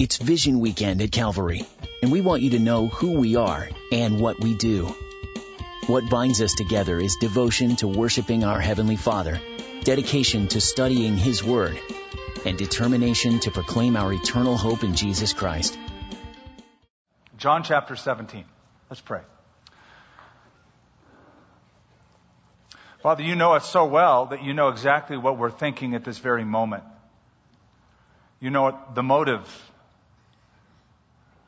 It's Vision Weekend at Calvary, and we want you to know who we are and what we do. What binds us together is devotion to worshiping our Heavenly Father, dedication to studying His Word, and determination to proclaim our eternal hope in Jesus Christ. John chapter 17. Let's pray. Father, you know us so well that you know exactly what we're thinking at this very moment. You know the motive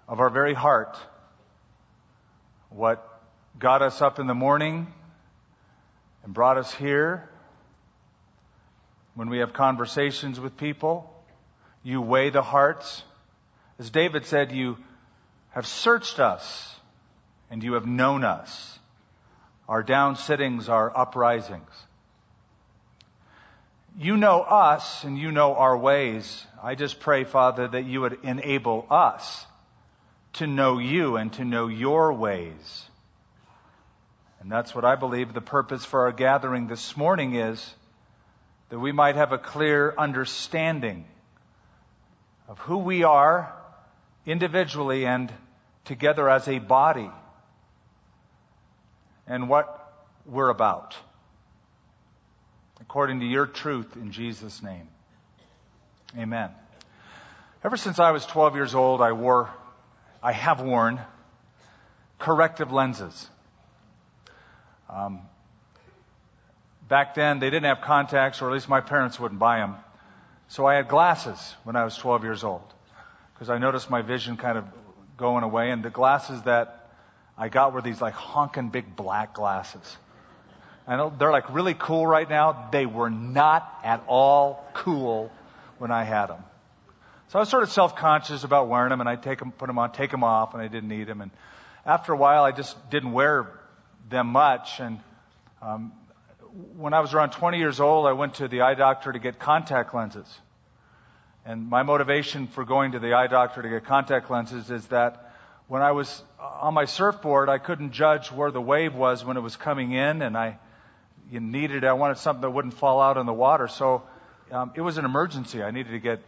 of our very heart, what got us up in the morning and brought us here. When we have conversations with people, you weigh the hearts. As David said, you have searched us and you have known us our down sittings, our uprisings. You know us and you know our ways. I just pray, Father, that you would enable us to know you and to know your ways. And that's what I believe the purpose for our gathering this morning is that we might have a clear understanding of who we are individually and together as a body and what we're about. According to your truth in Jesus' name. Amen. Ever since I was 12 years old, I wore, I have worn corrective lenses. Um, back then, they didn't have contacts, or at least my parents wouldn't buy them. So I had glasses when I was 12 years old because I noticed my vision kind of going away, and the glasses that I got were these like honking big black glasses. Know they're like really cool right now. They were not at all cool when I had them. So I was sort of self-conscious about wearing them and I'd take them, put them on, take them off and I didn't need them. And after a while I just didn't wear them much. And, um, when I was around 20 years old, I went to the eye doctor to get contact lenses. And my motivation for going to the eye doctor to get contact lenses is that when I was on my surfboard, I couldn't judge where the wave was when it was coming in, and I needed, I wanted something that wouldn't fall out in the water. So um, it was an emergency. I needed to get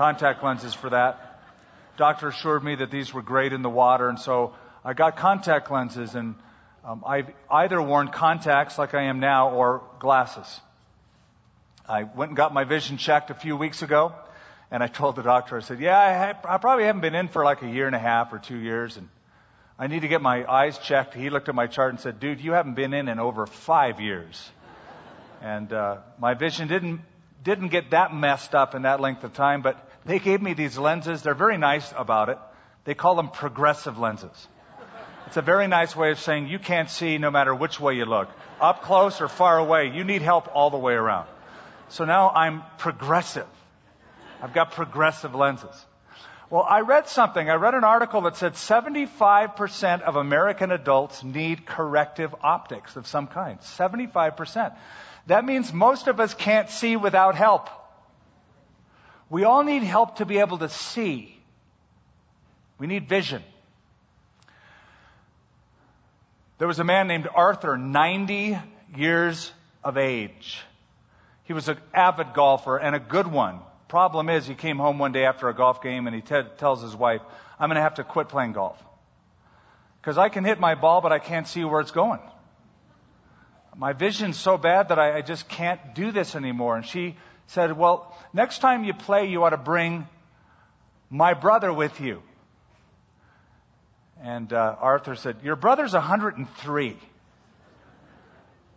contact lenses for that. Doctor assured me that these were great in the water, and so I got contact lenses, and um, I've either worn contacts like I am now or glasses. I went and got my vision checked a few weeks ago. And I told the doctor, I said, yeah, I, I probably haven't been in for like a year and a half or two years and I need to get my eyes checked. He looked at my chart and said, dude, you haven't been in in over five years. And, uh, my vision didn't, didn't get that messed up in that length of time, but they gave me these lenses. They're very nice about it. They call them progressive lenses. It's a very nice way of saying you can't see no matter which way you look. Up close or far away. You need help all the way around. So now I'm progressive. I've got progressive lenses. Well, I read something. I read an article that said 75% of American adults need corrective optics of some kind. 75%. That means most of us can't see without help. We all need help to be able to see. We need vision. There was a man named Arthur, 90 years of age. He was an avid golfer and a good one. Problem is, he came home one day after a golf game and he t- tells his wife, I'm going to have to quit playing golf. Because I can hit my ball, but I can't see where it's going. My vision's so bad that I, I just can't do this anymore. And she said, Well, next time you play, you ought to bring my brother with you. And uh, Arthur said, Your brother's 103.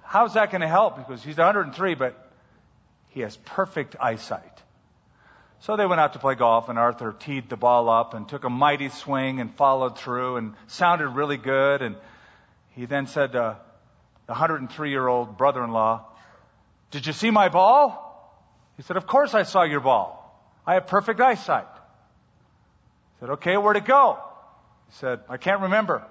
How's that going to help? Because he's 103, but he has perfect eyesight. So they went out to play golf, and Arthur teed the ball up and took a mighty swing and followed through and sounded really good. And he then said to the 103 year old brother in law, Did you see my ball? He said, Of course I saw your ball. I have perfect eyesight. He said, Okay, where'd it go? He said, I can't remember.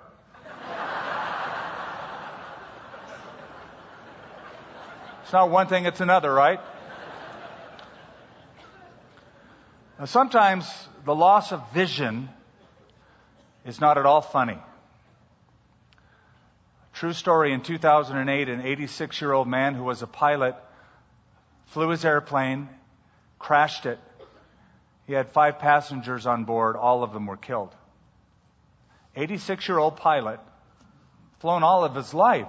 it's not one thing, it's another, right? Now, sometimes the loss of vision is not at all funny. True story in 2008, an 86 year old man who was a pilot flew his airplane, crashed it. He had five passengers on board. All of them were killed. 86 year old pilot, flown all of his life.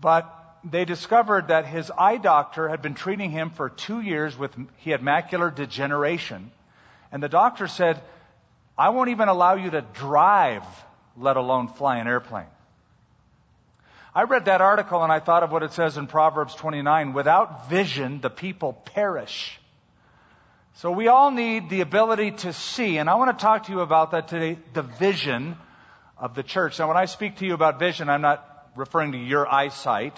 But they discovered that his eye doctor had been treating him for two years with, he had macular degeneration. And the doctor said, I won't even allow you to drive, let alone fly an airplane. I read that article and I thought of what it says in Proverbs 29 without vision, the people perish. So we all need the ability to see, and I want to talk to you about that today, the vision of the church. Now, when I speak to you about vision, I'm not referring to your eyesight,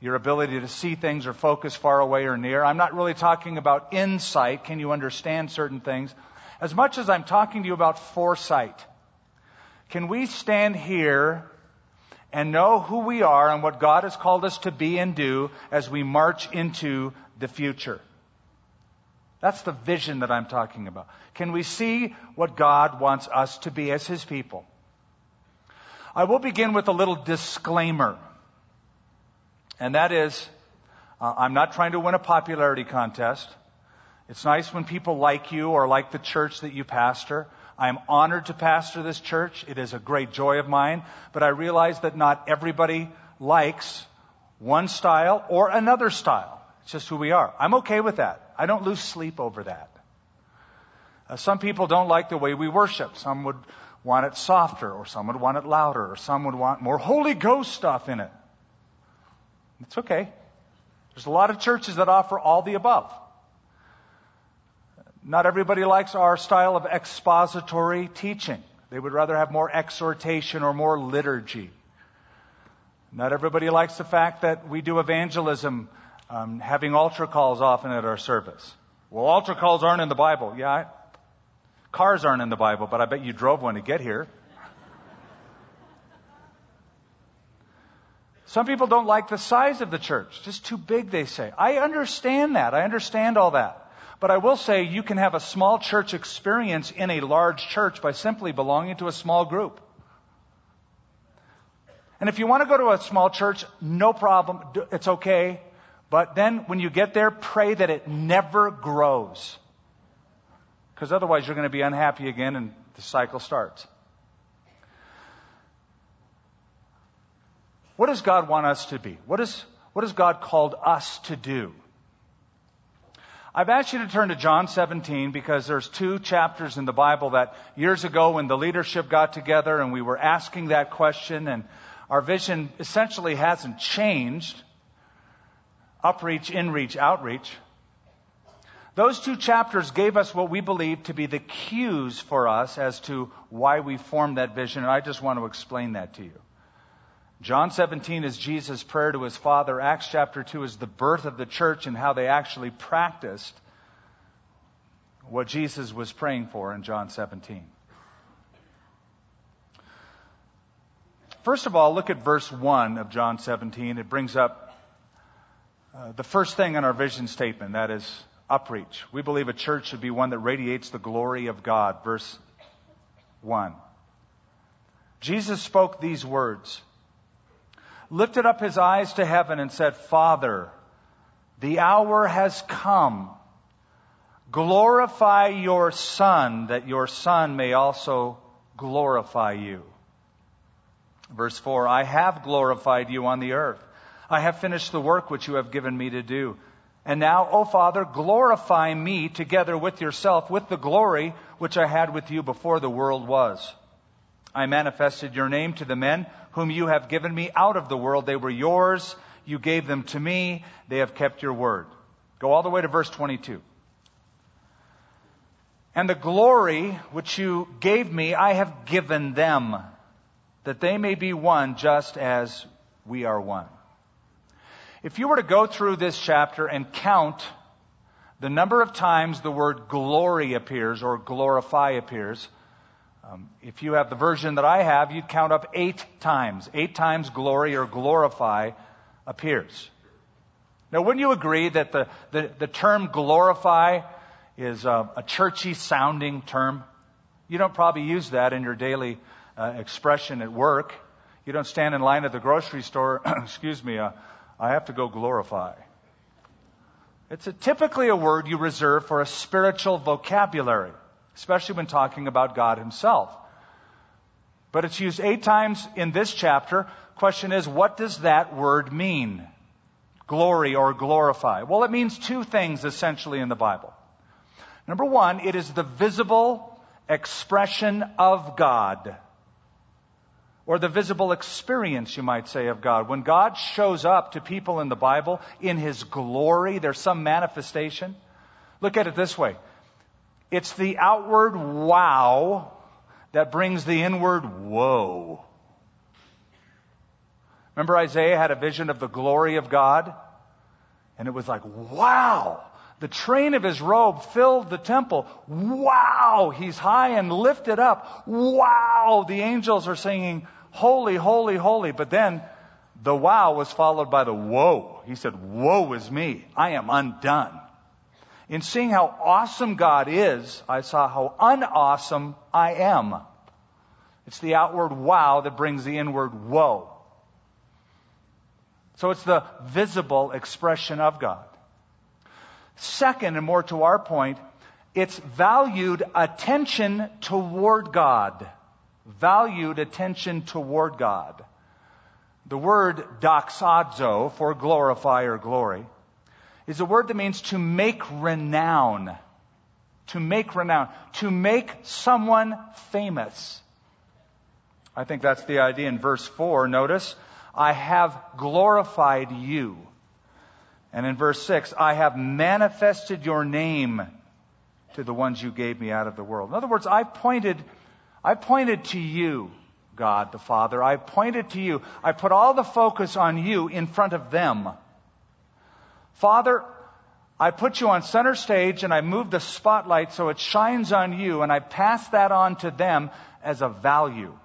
your ability to see things or focus far away or near. I'm not really talking about insight. Can you understand certain things? As much as I'm talking to you about foresight. Can we stand here and know who we are and what God has called us to be and do as we march into the future. That's the vision that I'm talking about. Can we see what God wants us to be as His people? I will begin with a little disclaimer. And that is, uh, I'm not trying to win a popularity contest. It's nice when people like you or like the church that you pastor. I am honored to pastor this church. It is a great joy of mine, but I realize that not everybody likes one style or another style. It's just who we are. I'm okay with that. I don't lose sleep over that. Uh, some people don't like the way we worship. Some would want it softer, or some would want it louder, or some would want more Holy Ghost stuff in it. It's okay. There's a lot of churches that offer all the above. Not everybody likes our style of expository teaching. They would rather have more exhortation or more liturgy. Not everybody likes the fact that we do evangelism um, having altar calls often at our service. Well, altar calls aren't in the Bible. Yeah, I, cars aren't in the Bible, but I bet you drove one to get here. Some people don't like the size of the church. Just too big, they say. I understand that. I understand all that. But I will say you can have a small church experience in a large church by simply belonging to a small group. And if you want to go to a small church, no problem. It's okay. But then when you get there, pray that it never grows. Because otherwise you're going to be unhappy again and the cycle starts. What does God want us to be? What, is, what has God called us to do? I've asked you to turn to John 17 because there's two chapters in the Bible that years ago when the leadership got together and we were asking that question and our vision essentially hasn't changed. Upreach, inreach, outreach. Those two chapters gave us what we believe to be the cues for us as to why we formed that vision, and I just want to explain that to you. John 17 is Jesus' prayer to his Father. Acts chapter 2 is the birth of the church and how they actually practiced what Jesus was praying for in John 17. First of all, look at verse 1 of John 17. It brings up uh, the first thing in our vision statement, that is upreach. We believe a church should be one that radiates the glory of God. Verse 1. Jesus spoke these words lifted up his eyes to heaven and said, Father, the hour has come. Glorify your Son, that your Son may also glorify you. Verse 4 I have glorified you on the earth. I have finished the work which you have given me to do. And now, O Father, glorify me together with yourself with the glory which I had with you before the world was. I manifested your name to the men whom you have given me out of the world. They were yours. You gave them to me. They have kept your word. Go all the way to verse 22. And the glory which you gave me, I have given them, that they may be one just as we are one. If you were to go through this chapter and count the number of times the word glory appears or glorify appears, um, if you have the version that I have, you'd count up eight times. Eight times glory or glorify appears. Now, wouldn't you agree that the, the, the term glorify is a, a, churchy sounding term? You don't probably use that in your daily uh, expression at work. You don't stand in line at the grocery store, excuse me, uh, I have to go glorify. It's a, typically a word you reserve for a spiritual vocabulary, especially when talking about God Himself. But it's used eight times in this chapter. Question is, what does that word mean? Glory or glorify? Well, it means two things essentially in the Bible. Number one, it is the visible expression of God. Or the visible experience, you might say, of God. When God shows up to people in the Bible in His glory, there's some manifestation. Look at it this way. It's the outward wow that brings the inward whoa. Remember Isaiah had a vision of the glory of God? And it was like, wow! The train of his robe filled the temple. Wow! He's high and lifted up. Wow! The angels are singing, holy, holy, holy. But then the wow was followed by the whoa. He said, woe is me. I am undone. In seeing how awesome God is, I saw how unawesome I am. It's the outward wow that brings the inward woe. So it's the visible expression of God. Second, and more to our point, it's valued attention toward God. Valued attention toward God. The word doxazo, for glorify or glory, is a word that means to make renown. To make renown. To make someone famous. I think that's the idea in verse 4. Notice, I have glorified you. And in verse 6, I have manifested your name to the ones you gave me out of the world. In other words, I pointed, I pointed to you, God the Father. I pointed to you. I put all the focus on you in front of them. Father, I put you on center stage and I move the spotlight so it shines on you and I pass that on to them as a value.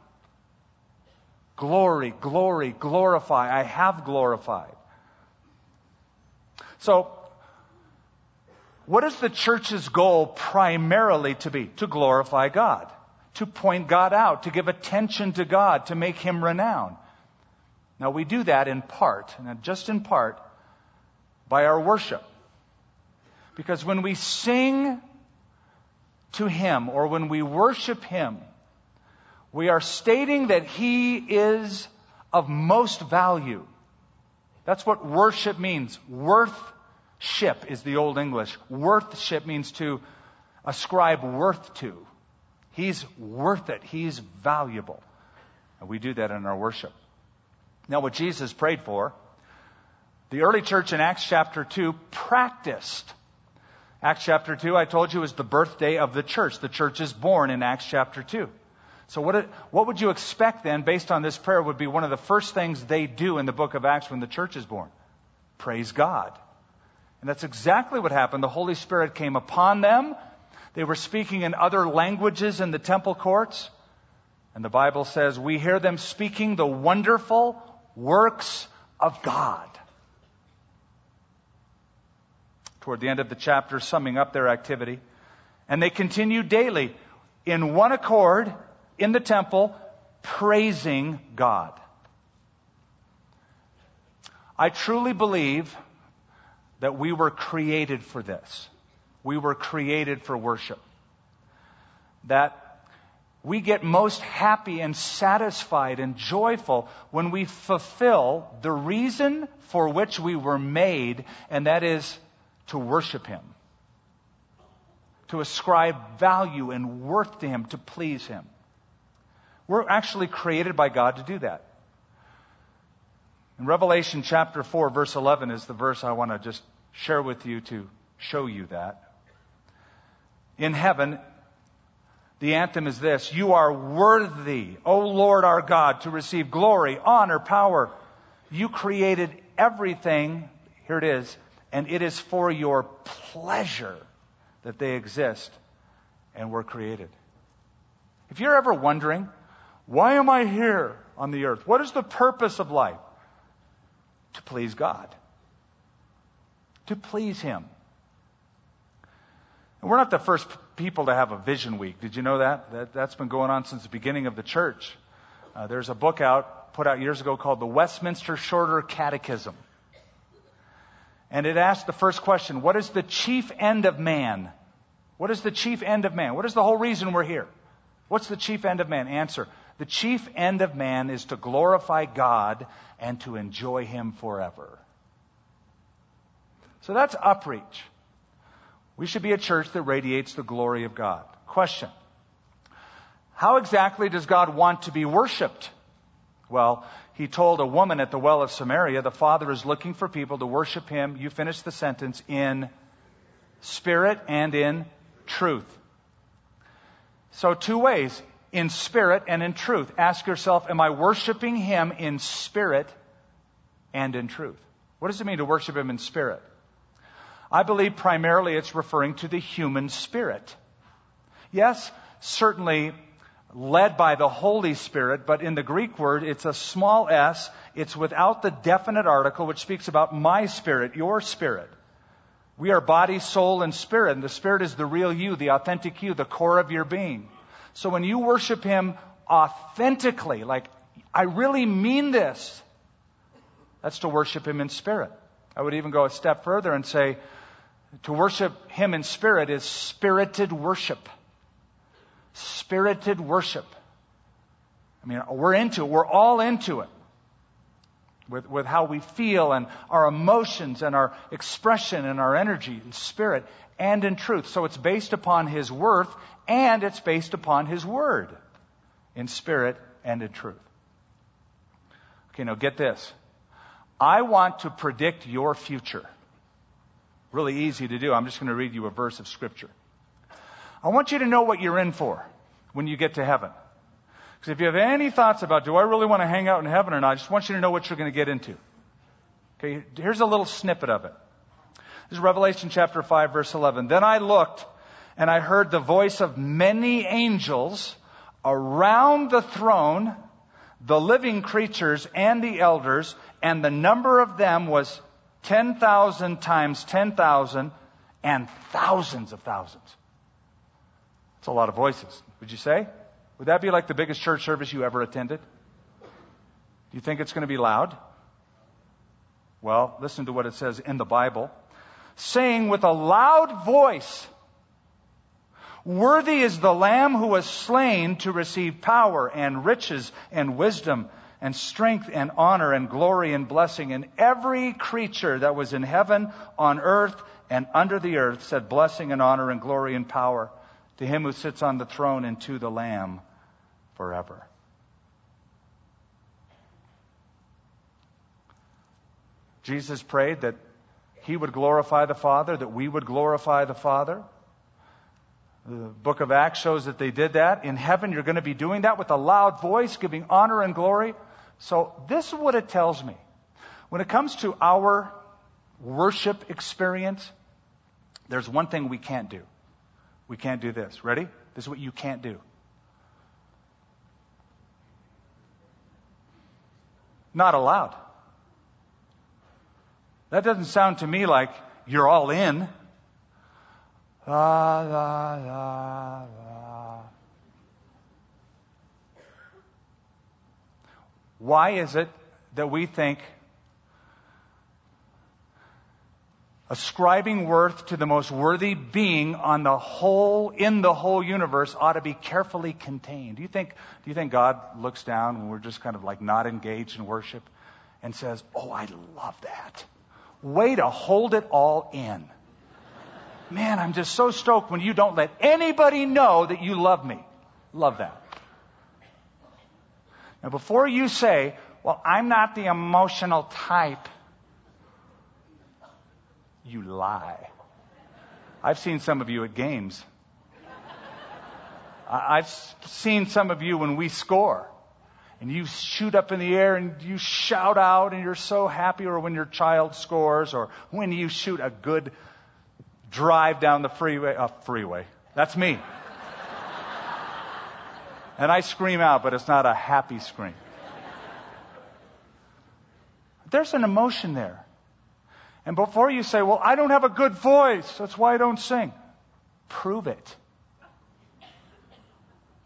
Glory, glory, glorify. I have glorified. So, what is the church's goal primarily to be? To glorify God, to point God out, to give attention to God, to make Him renowned. Now, we do that in part, and just in part, by our worship. Because when we sing to Him or when we worship Him, we are stating that He is of most value. That's what worship means. Worthship is the Old English. Worthship means to ascribe worth to. He's worth it. He's valuable. And we do that in our worship. Now, what Jesus prayed for, the early church in Acts chapter 2 practiced. Acts chapter 2, I told you, is the birthday of the church. The church is born in Acts chapter 2. So what, it, what would you expect then, based on this prayer, would be one of the first things they do in the book of Acts when the church is born? Praise God. And that's exactly what happened. The Holy Spirit came upon them. They were speaking in other languages in the temple courts. And the Bible says, we hear them speaking the wonderful works of God. Toward the end of the chapter, summing up their activity. And they continued daily in one accord in the temple praising God. I truly believe that we were created for this. We were created for worship. That we get most happy and satisfied and joyful when we fulfill the reason for which we were made, and that is to worship Him. To ascribe value and worth to Him, to please Him. We're actually created by God to do that. In Revelation chapter 4, verse 11 is the verse I want to just share with you to show you that. In heaven, the anthem is this You are worthy, O Lord our God, to receive glory, honor, power. You created everything, here it is, and it is for your pleasure that they exist and were created. If you're ever wondering, why am I here on the earth? What is the purpose of life? To please God. To please Him. And we're not the first people to have a vision week. Did you know that? that that's been going on since the beginning of the church. Uh, there's a book out, put out years ago called The Westminster Shorter Catechism. And it asked the first question What is the chief end of man? What is the chief end of man? What is the whole reason we're here? What's the chief end of man? Answer The chief end of man is to glorify God and to enjoy Him forever. So that's upreach. We should be a church that radiates the glory of God. Question How exactly does God want to be worshiped? Well, he told a woman at the well of Samaria, the Father is looking for people to worship him. You finish the sentence in spirit and in truth. So, two ways in spirit and in truth. Ask yourself, am I worshiping him in spirit and in truth? What does it mean to worship him in spirit? I believe primarily it's referring to the human spirit. Yes, certainly led by the Holy Spirit, but in the Greek word, it's a small s. It's without the definite article, which speaks about my spirit, your spirit. We are body, soul, and spirit, and the spirit is the real you, the authentic you, the core of your being. So when you worship Him authentically, like, I really mean this, that's to worship Him in spirit. I would even go a step further and say, to worship Him in spirit is spirited worship. Spirited worship. I mean, we're into it. We're all into it. With, with how we feel and our emotions and our expression and our energy and spirit and in truth. So it's based upon His worth and it's based upon His word in spirit and in truth. Okay, now get this. I want to predict your future. Really easy to do. I'm just going to read you a verse of Scripture. I want you to know what you're in for when you get to heaven. Because if you have any thoughts about, do I really want to hang out in heaven or not, I just want you to know what you're going to get into. Okay, here's a little snippet of it. This is Revelation chapter 5, verse 11. Then I looked and I heard the voice of many angels around the throne, the living creatures and the elders, and the number of them was 10,000 times 10,000 and thousands of thousands. That's a lot of voices, would you say? Would that be like the biggest church service you ever attended? Do you think it's going to be loud? Well, listen to what it says in the Bible. Saying with a loud voice, Worthy is the Lamb who was slain to receive power and riches and wisdom and strength and honor and glory and blessing. And every creature that was in heaven, on earth, and under the earth said blessing and honor and glory and power to him who sits on the throne and to the Lamb forever. Jesus prayed that he would glorify the Father, that we would glorify the Father. The book of Acts shows that they did that. In heaven, you're going to be doing that with a loud voice, giving honor and glory so this is what it tells me. When it comes to our worship experience, there's one thing we can't do. We can't do this. Ready? This is what you can't do. Not allowed. That doesn't sound to me like you're all in. La, la, la, Why is it that we think ascribing worth to the most worthy being on the whole, in the whole universe ought to be carefully contained? Do you think, do you think God looks down when we're just kind of like not engaged in worship and says, Oh, I love that. Way to hold it all in. Man, I'm just so stoked when you don't let anybody know that you love me. Love that. Now, before you say, well, I'm not the emotional type, you lie. I've seen some of you at games. I've seen some of you when we score and you shoot up in the air and you shout out and you're so happy, or when your child scores, or when you shoot a good drive down the freeway. Uh, freeway. That's me. And I scream out, but it's not a happy scream. There's an emotion there. And before you say, well, I don't have a good voice, that's why I don't sing, prove it.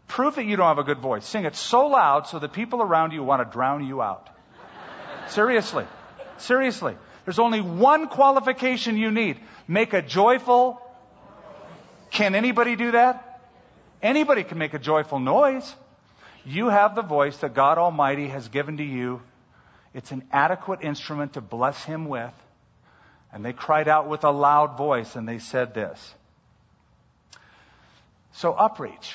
Prove that you don't have a good voice. Sing it so loud so the people around you want to drown you out. Seriously. Seriously. There's only one qualification you need. Make a joyful. Can anybody do that? Anybody can make a joyful noise. You have the voice that God Almighty has given to you. It's an adequate instrument to bless Him with. And they cried out with a loud voice and they said this. So upreach.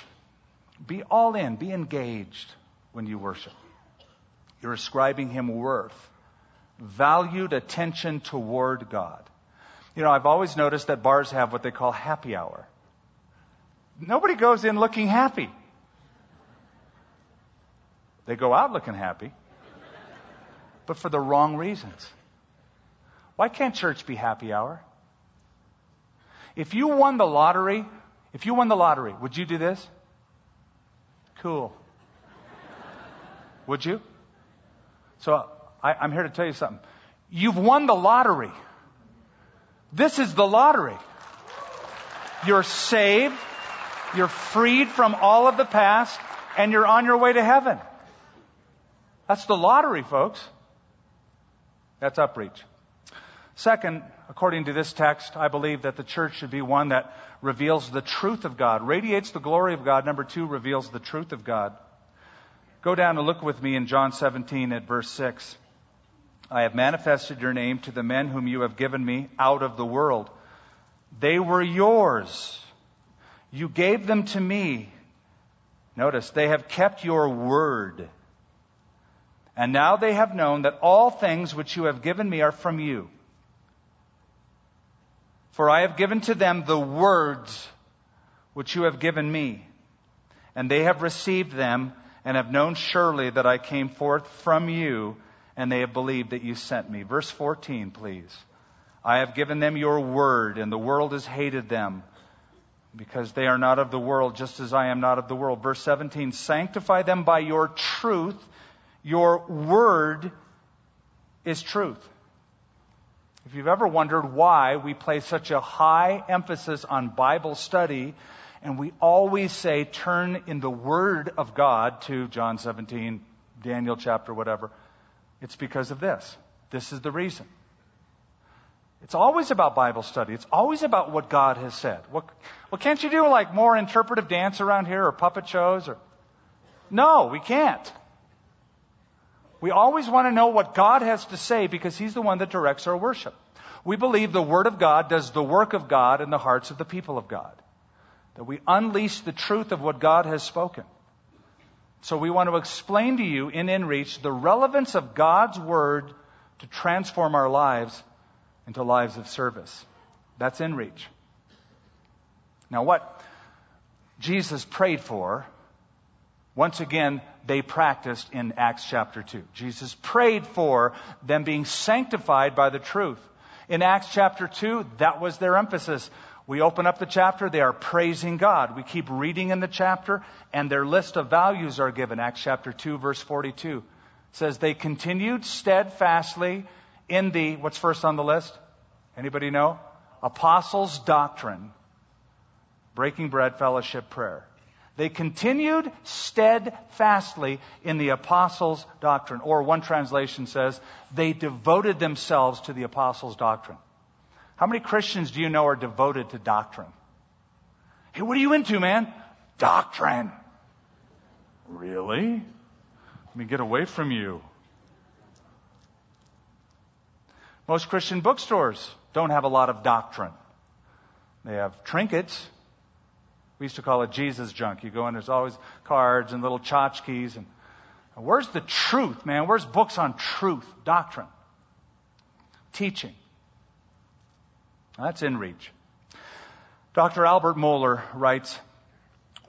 Be all in. Be engaged when you worship. You're ascribing Him worth valued attention toward God. You know, I've always noticed that bars have what they call happy hour. Nobody goes in looking happy. They go out looking happy, but for the wrong reasons. Why can't church be happy hour? If you won the lottery, if you won the lottery, would you do this? Cool. Would you? So I, I'm here to tell you something. You've won the lottery. This is the lottery. You're saved. You're freed from all of the past and you're on your way to heaven. That's the lottery, folks. That's upreach. Second, according to this text, I believe that the church should be one that reveals the truth of God, radiates the glory of God. Number two, reveals the truth of God. Go down and look with me in John 17 at verse 6. I have manifested your name to the men whom you have given me out of the world. They were yours. You gave them to me. Notice, they have kept your word. And now they have known that all things which you have given me are from you. For I have given to them the words which you have given me. And they have received them and have known surely that I came forth from you and they have believed that you sent me. Verse 14, please. I have given them your word, and the world has hated them because they are not of the world, just as I am not of the world. Verse 17, sanctify them by your truth. Your word is truth. If you've ever wondered why we place such a high emphasis on Bible study, and we always say, turn in the Word of God to John 17, Daniel chapter, whatever. It's because of this. This is the reason. It's always about Bible study. It's always about what God has said. What, well, can't you do like more interpretive dance around here or puppet shows or? No, we can't. We always want to know what God has to say because He's the one that directs our worship. We believe the Word of God does the work of God in the hearts of the people of God. That we unleash the truth of what God has spoken. So we want to explain to you in InReach the relevance of God's Word to transform our lives into lives of service. That's InReach. Now what Jesus prayed for, once again, they practiced in Acts chapter 2. Jesus prayed for them being sanctified by the truth. In Acts chapter 2, that was their emphasis. We open up the chapter, they are praising God. We keep reading in the chapter, and their list of values are given. Acts chapter 2, verse 42 says, They continued steadfastly in the, what's first on the list? Anybody know? Apostles' doctrine, breaking bread, fellowship, prayer. They continued steadfastly in the apostles' doctrine. Or one translation says, they devoted themselves to the apostles' doctrine. How many Christians do you know are devoted to doctrine? Hey, what are you into, man? Doctrine. Really? Let me get away from you. Most Christian bookstores don't have a lot of doctrine. They have trinkets. We used to call it Jesus junk. You go in, there's always cards and little tchotchkes. And where's the truth, man? Where's books on truth, doctrine, teaching? That's in reach. Dr. Albert Mohler writes,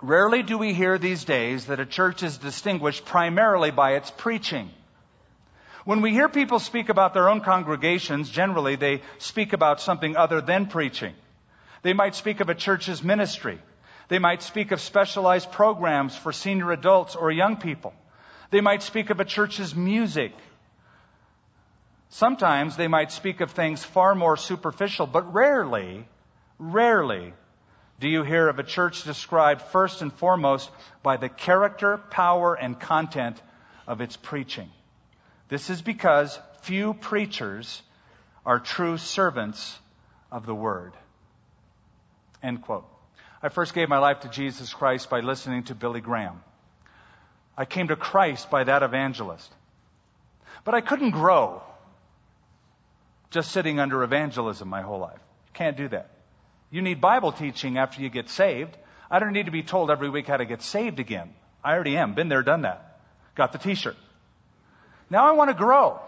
Rarely do we hear these days that a church is distinguished primarily by its preaching. When we hear people speak about their own congregations, generally they speak about something other than preaching. They might speak of a church's ministry. They might speak of specialized programs for senior adults or young people. They might speak of a church's music Sometimes they might speak of things far more superficial, but rarely, rarely do you hear of a church described first and foremost by the character, power, and content of its preaching. This is because few preachers are true servants of the word. End quote. I first gave my life to Jesus Christ by listening to Billy Graham. I came to Christ by that evangelist. But I couldn't grow just sitting under evangelism my whole life. Can't do that. You need Bible teaching after you get saved. I don't need to be told every week how to get saved again. I already am. Been there, done that. Got the t-shirt. Now I want to grow.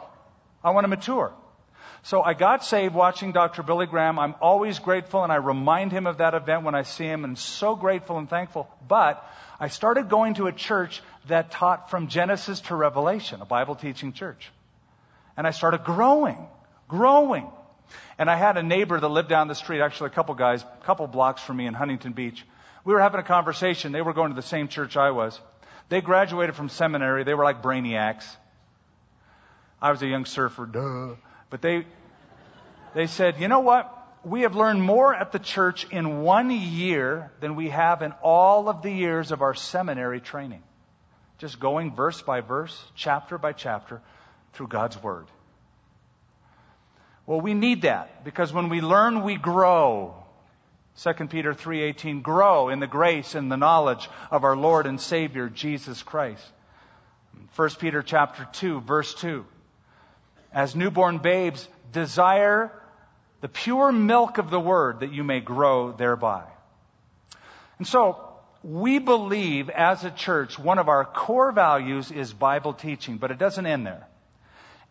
I want to mature. So I got saved watching Dr. Billy Graham. I'm always grateful and I remind him of that event when I see him and so grateful and thankful. But I started going to a church that taught from Genesis to Revelation, a Bible teaching church. And I started growing, growing. And I had a neighbor that lived down the street, actually a couple guys, a couple blocks from me in Huntington Beach. We were having a conversation. They were going to the same church I was. They graduated from seminary. They were like brainiacs. I was a young surfer, duh. But they, they said, you know what? We have learned more at the church in one year than we have in all of the years of our seminary training. Just going verse by verse, chapter by chapter, through God's Word. Well, we need that because when we learn, we grow. 2 Peter 3:18 grow in the grace and the knowledge of our Lord and Savior Jesus Christ. 1 Peter chapter 2 verse 2 as newborn babes, desire the pure milk of the word that you may grow thereby. And so, we believe as a church, one of our core values is Bible teaching, but it doesn't end there.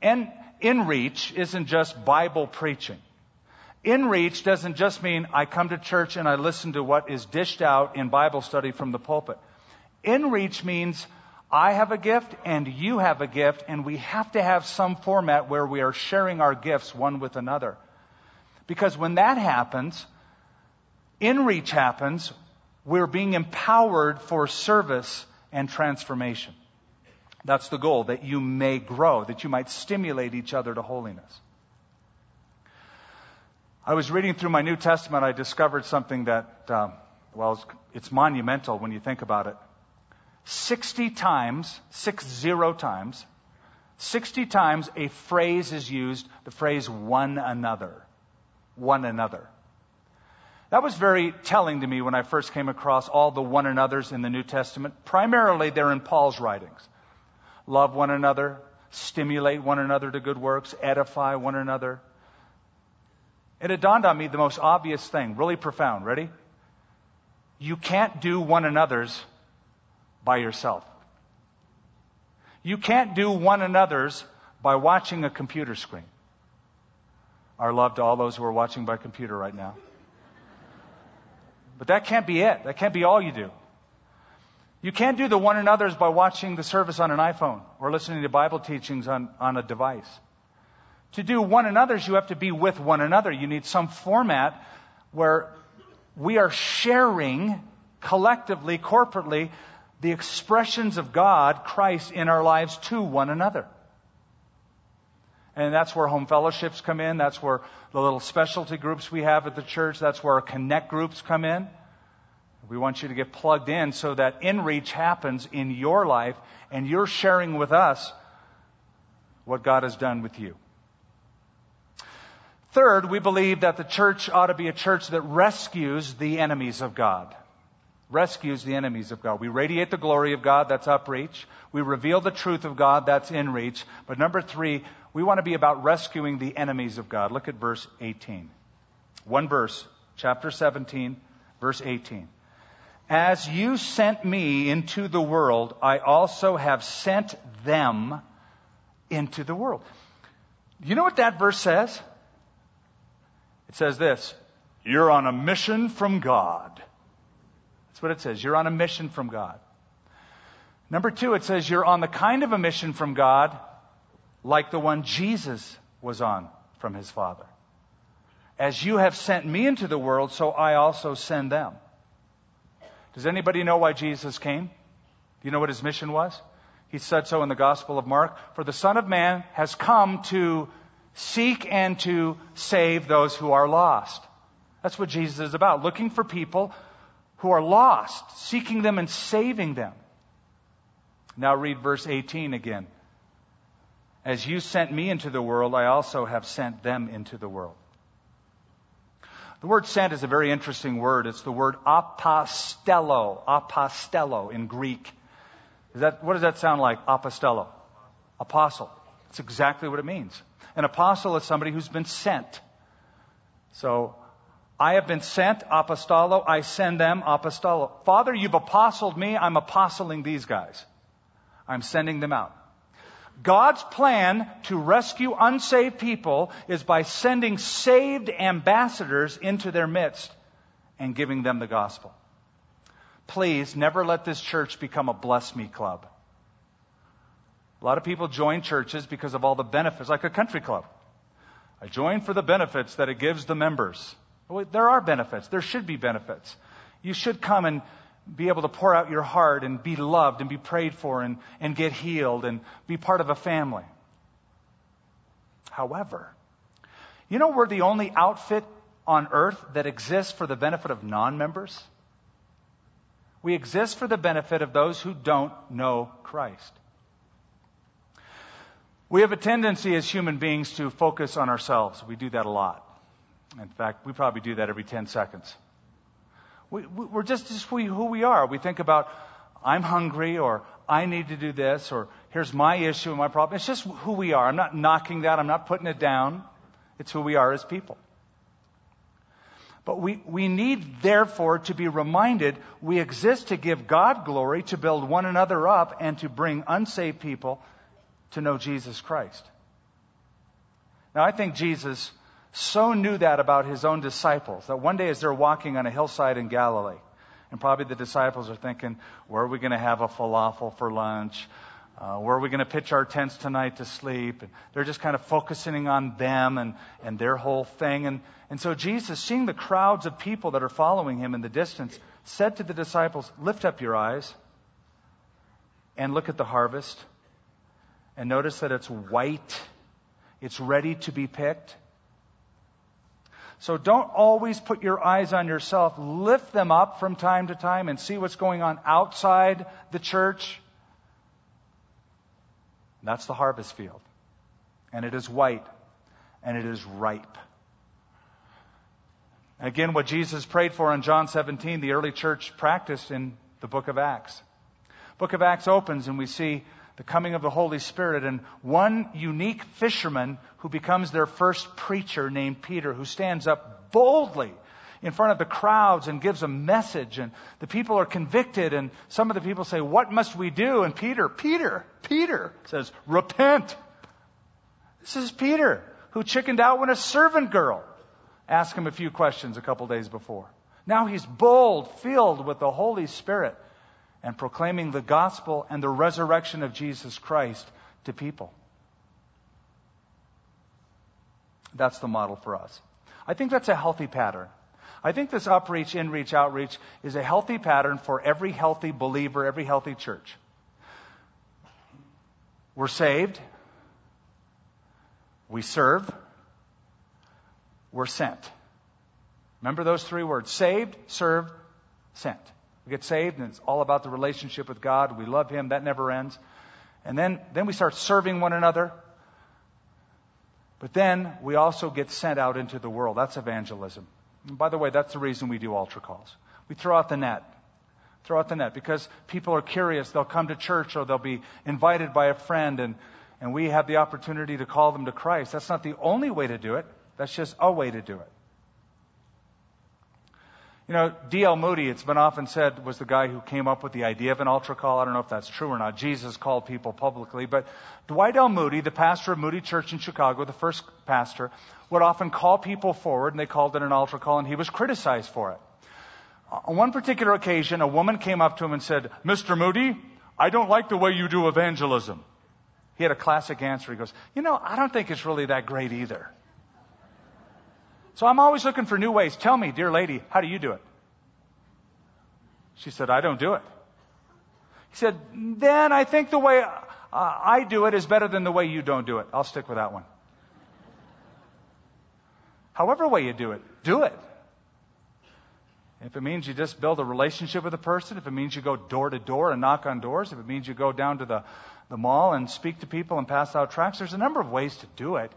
And in reach isn't just Bible preaching. In reach doesn't just mean I come to church and I listen to what is dished out in Bible study from the pulpit. In reach means I have a gift and you have a gift, and we have to have some format where we are sharing our gifts one with another. Because when that happens, in reach happens, we're being empowered for service and transformation. That's the goal, that you may grow, that you might stimulate each other to holiness. I was reading through my New Testament, I discovered something that, um, well, it's, it's monumental when you think about it. 60 times, six zero times, 60 times a phrase is used, the phrase one another. One another. That was very telling to me when I first came across all the one another's in the New Testament. Primarily, they're in Paul's writings. Love one another, stimulate one another to good works, edify one another. And it dawned on me the most obvious thing, really profound. Ready? You can't do one another's by yourself. You can't do one another's by watching a computer screen. Our love to all those who are watching by computer right now. But that can't be it. That can't be all you do. You can't do the one another's by watching the service on an iPhone or listening to Bible teachings on, on a device. To do one another's, you have to be with one another. You need some format where we are sharing collectively, corporately, the expressions of God, Christ, in our lives to one another. And that's where home fellowships come in. That's where the little specialty groups we have at the church, that's where our connect groups come in. We want you to get plugged in so that in-reach happens in your life and you're sharing with us what God has done with you. Third, we believe that the church ought to be a church that rescues the enemies of God rescues the enemies of God. We radiate the glory of God, that's upreach. We reveal the truth of God, that's inreach. But number three, we want to be about rescuing the enemies of God. Look at verse 18. One verse, chapter 17, verse 18. As you sent me into the world, I also have sent them into the world. You know what that verse says? It says this You're on a mission from God. That's what it says. You're on a mission from God. Number two, it says you're on the kind of a mission from God like the one Jesus was on from his Father. As you have sent me into the world, so I also send them. Does anybody know why Jesus came? Do you know what his mission was? He said so in the Gospel of Mark. For the Son of Man has come to seek and to save those who are lost. That's what Jesus is about. Looking for people who are lost, seeking them and saving them. Now read verse 18 again. As you sent me into the world, I also have sent them into the world. The word sent is a very interesting word. It's the word apostello, apostello in Greek. Is that, what does that sound like? Apostello. Apostle. It's exactly what it means. An apostle is somebody who's been sent. So, I have been sent, apostello, I send them, apostello. Father, you've apostled me, I'm apostling these guys. I'm sending them out. God's plan to rescue unsaved people is by sending saved ambassadors into their midst and giving them the gospel. Please never let this church become a bless me club. A lot of people join churches because of all the benefits, like a country club. I join for the benefits that it gives the members. Well, there are benefits. There should be benefits. You should come and be able to pour out your heart and be loved and be prayed for and, and get healed and be part of a family. However, you know we're the only outfit on earth that exists for the benefit of non members? We exist for the benefit of those who don't know Christ. We have a tendency as human beings to focus on ourselves. We do that a lot. In fact, we probably do that every 10 seconds. We, are just, just who we are. We think about, I'm hungry, or I need to do this, or here's my issue and my problem. It's just who we are. I'm not knocking that, I'm not putting it down. It's who we are as people. But we, we need, therefore, to be reminded we exist to give God glory, to build one another up, and to bring unsaved people to know Jesus Christ. Now, I think Jesus so knew that about his own disciples that one day as they're walking on a hillside in Galilee, and probably the disciples are thinking, where are we going to have a falafel for lunch? Uh, where are we going to pitch our tents tonight to sleep? And they're just kind of focusing on them and, and their whole thing. And, and so Jesus, seeing the crowds of people that are following him in the distance, said to the disciples, Lift up your eyes and look at the harvest. And notice that it's white, it's ready to be picked. So don't always put your eyes on yourself. Lift them up from time to time and see what's going on outside the church. That's the harvest field. And it is white and it is ripe. Again, what Jesus prayed for in John 17, the early church practiced in the book of Acts. Book of Acts opens and we see the coming of the Holy Spirit, and one unique fisherman who becomes their first preacher named Peter, who stands up boldly in front of the crowds and gives a message, and the people are convicted, and some of the people say, What must we do? And Peter, Peter, Peter says, Repent. This is Peter, who chickened out when a servant girl asked him a few questions a couple days before. Now he's bold, filled with the Holy Spirit and proclaiming the gospel and the resurrection of Jesus Christ to people. That's the model for us. I think that's a healthy pattern. I think this upreach, inreach, outreach is a healthy pattern for every healthy believer, every healthy church. We're saved. We serve. We're sent. Remember those three words saved, served, sent. We get saved and it's all about the relationship with God. We love Him. That never ends. And then, then we start serving one another. But then we also get sent out into the world. That's evangelism. And by the way, that's the reason we do altar calls. We throw out the net. Throw out the net because people are curious. They'll come to church or they'll be invited by a friend and, and we have the opportunity to call them to Christ. That's not the only way to do it. That's just a way to do it. You know, D.L. Moody, it's been often said, was the guy who came up with the idea of an altar call. I don't know if that's true or not. Jesus called people publicly. But Dwight L. Moody, the pastor of Moody Church in Chicago, the first pastor, would often call people forward, and they called it an altar call, and he was criticized for it. On one particular occasion, a woman came up to him and said, Mr. Moody, I don't like the way you do evangelism. He had a classic answer. He goes, You know, I don't think it's really that great either. So I'm always looking for new ways. Tell me, dear lady, how do you do it? She said, I don't do it. He said, then I think the way I do it is better than the way you don't do it. I'll stick with that one. However way you do it, do it. If it means you just build a relationship with a person, if it means you go door to door and knock on doors, if it means you go down to the, the mall and speak to people and pass out tracts. There's a number of ways to do it.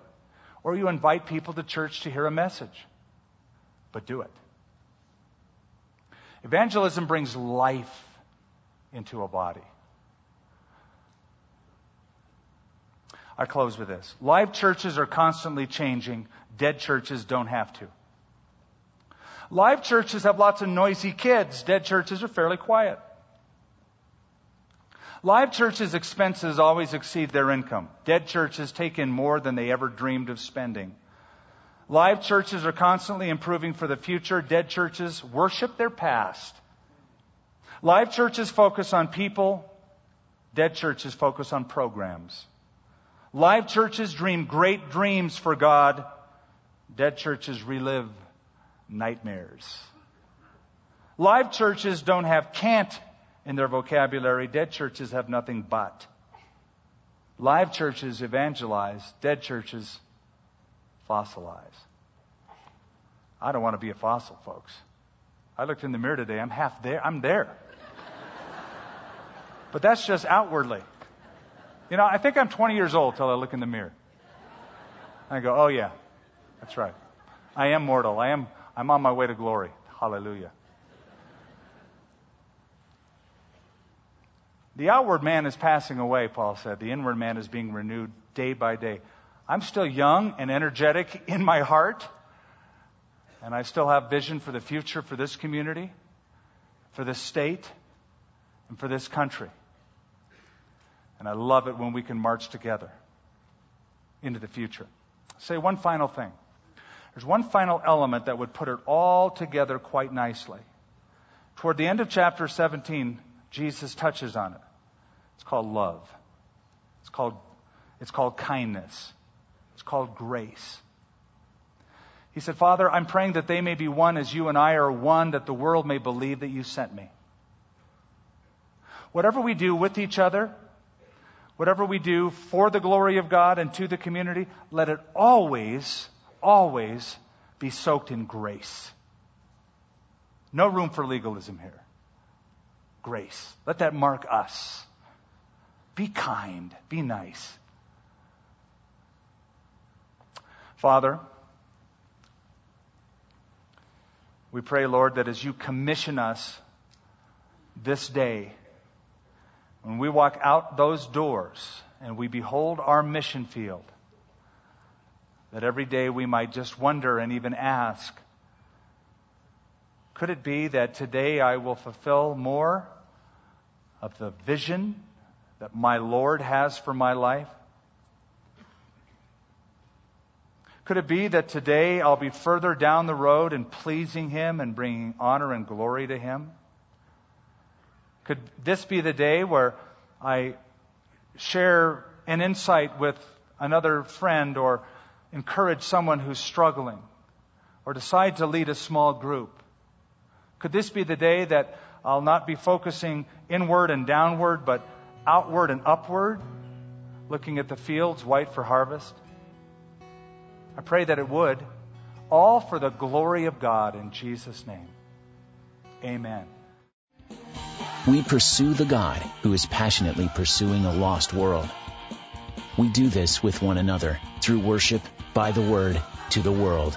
Or you invite people to church to hear a message. But do it. Evangelism brings life into a body. I close with this. Live churches are constantly changing. Dead churches don't have to. Live churches have lots of noisy kids. Dead churches are fairly quiet. Live churches' expenses always exceed their income. Dead churches take in more than they ever dreamed of spending. Live churches are constantly improving for the future. Dead churches worship their past. Live churches focus on people. Dead churches focus on programs. Live churches dream great dreams for God. Dead churches relive nightmares. Live churches don't have can't in their vocabulary. Dead churches have nothing but. Live churches evangelize. Dead churches fossilize. I don't want to be a fossil, folks. I looked in the mirror today. I'm half there. I'm there. but that's just outwardly. You know, I think I'm 20 years old till I look in the mirror. I go, oh yeah, that's right. I am mortal. I am, I'm on my way to glory. Hallelujah. The outward man is passing away, Paul said. The inward man is being renewed day by day. I'm still young and energetic in my heart, and I still have vision for the future for this community, for this state, and for this country. And I love it when we can march together into the future. Say one final thing. There's one final element that would put it all together quite nicely. Toward the end of chapter 17, Jesus touches on it. It's called love. It's called, it's called kindness. It's called grace. He said, Father, I'm praying that they may be one as you and I are one, that the world may believe that you sent me. Whatever we do with each other, whatever we do for the glory of God and to the community, let it always, always be soaked in grace. No room for legalism here. Grace. Let that mark us. Be kind. Be nice. Father, we pray, Lord, that as you commission us this day, when we walk out those doors and we behold our mission field, that every day we might just wonder and even ask, could it be that today I will fulfill more of the vision that my Lord has for my life? Could it be that today I'll be further down the road in pleasing Him and bringing honor and glory to Him? Could this be the day where I share an insight with another friend or encourage someone who's struggling or decide to lead a small group? Could this be the day that I'll not be focusing inward and downward, but outward and upward, looking at the fields white for harvest? I pray that it would, all for the glory of God in Jesus' name. Amen. We pursue the God who is passionately pursuing a lost world. We do this with one another through worship by the word to the world.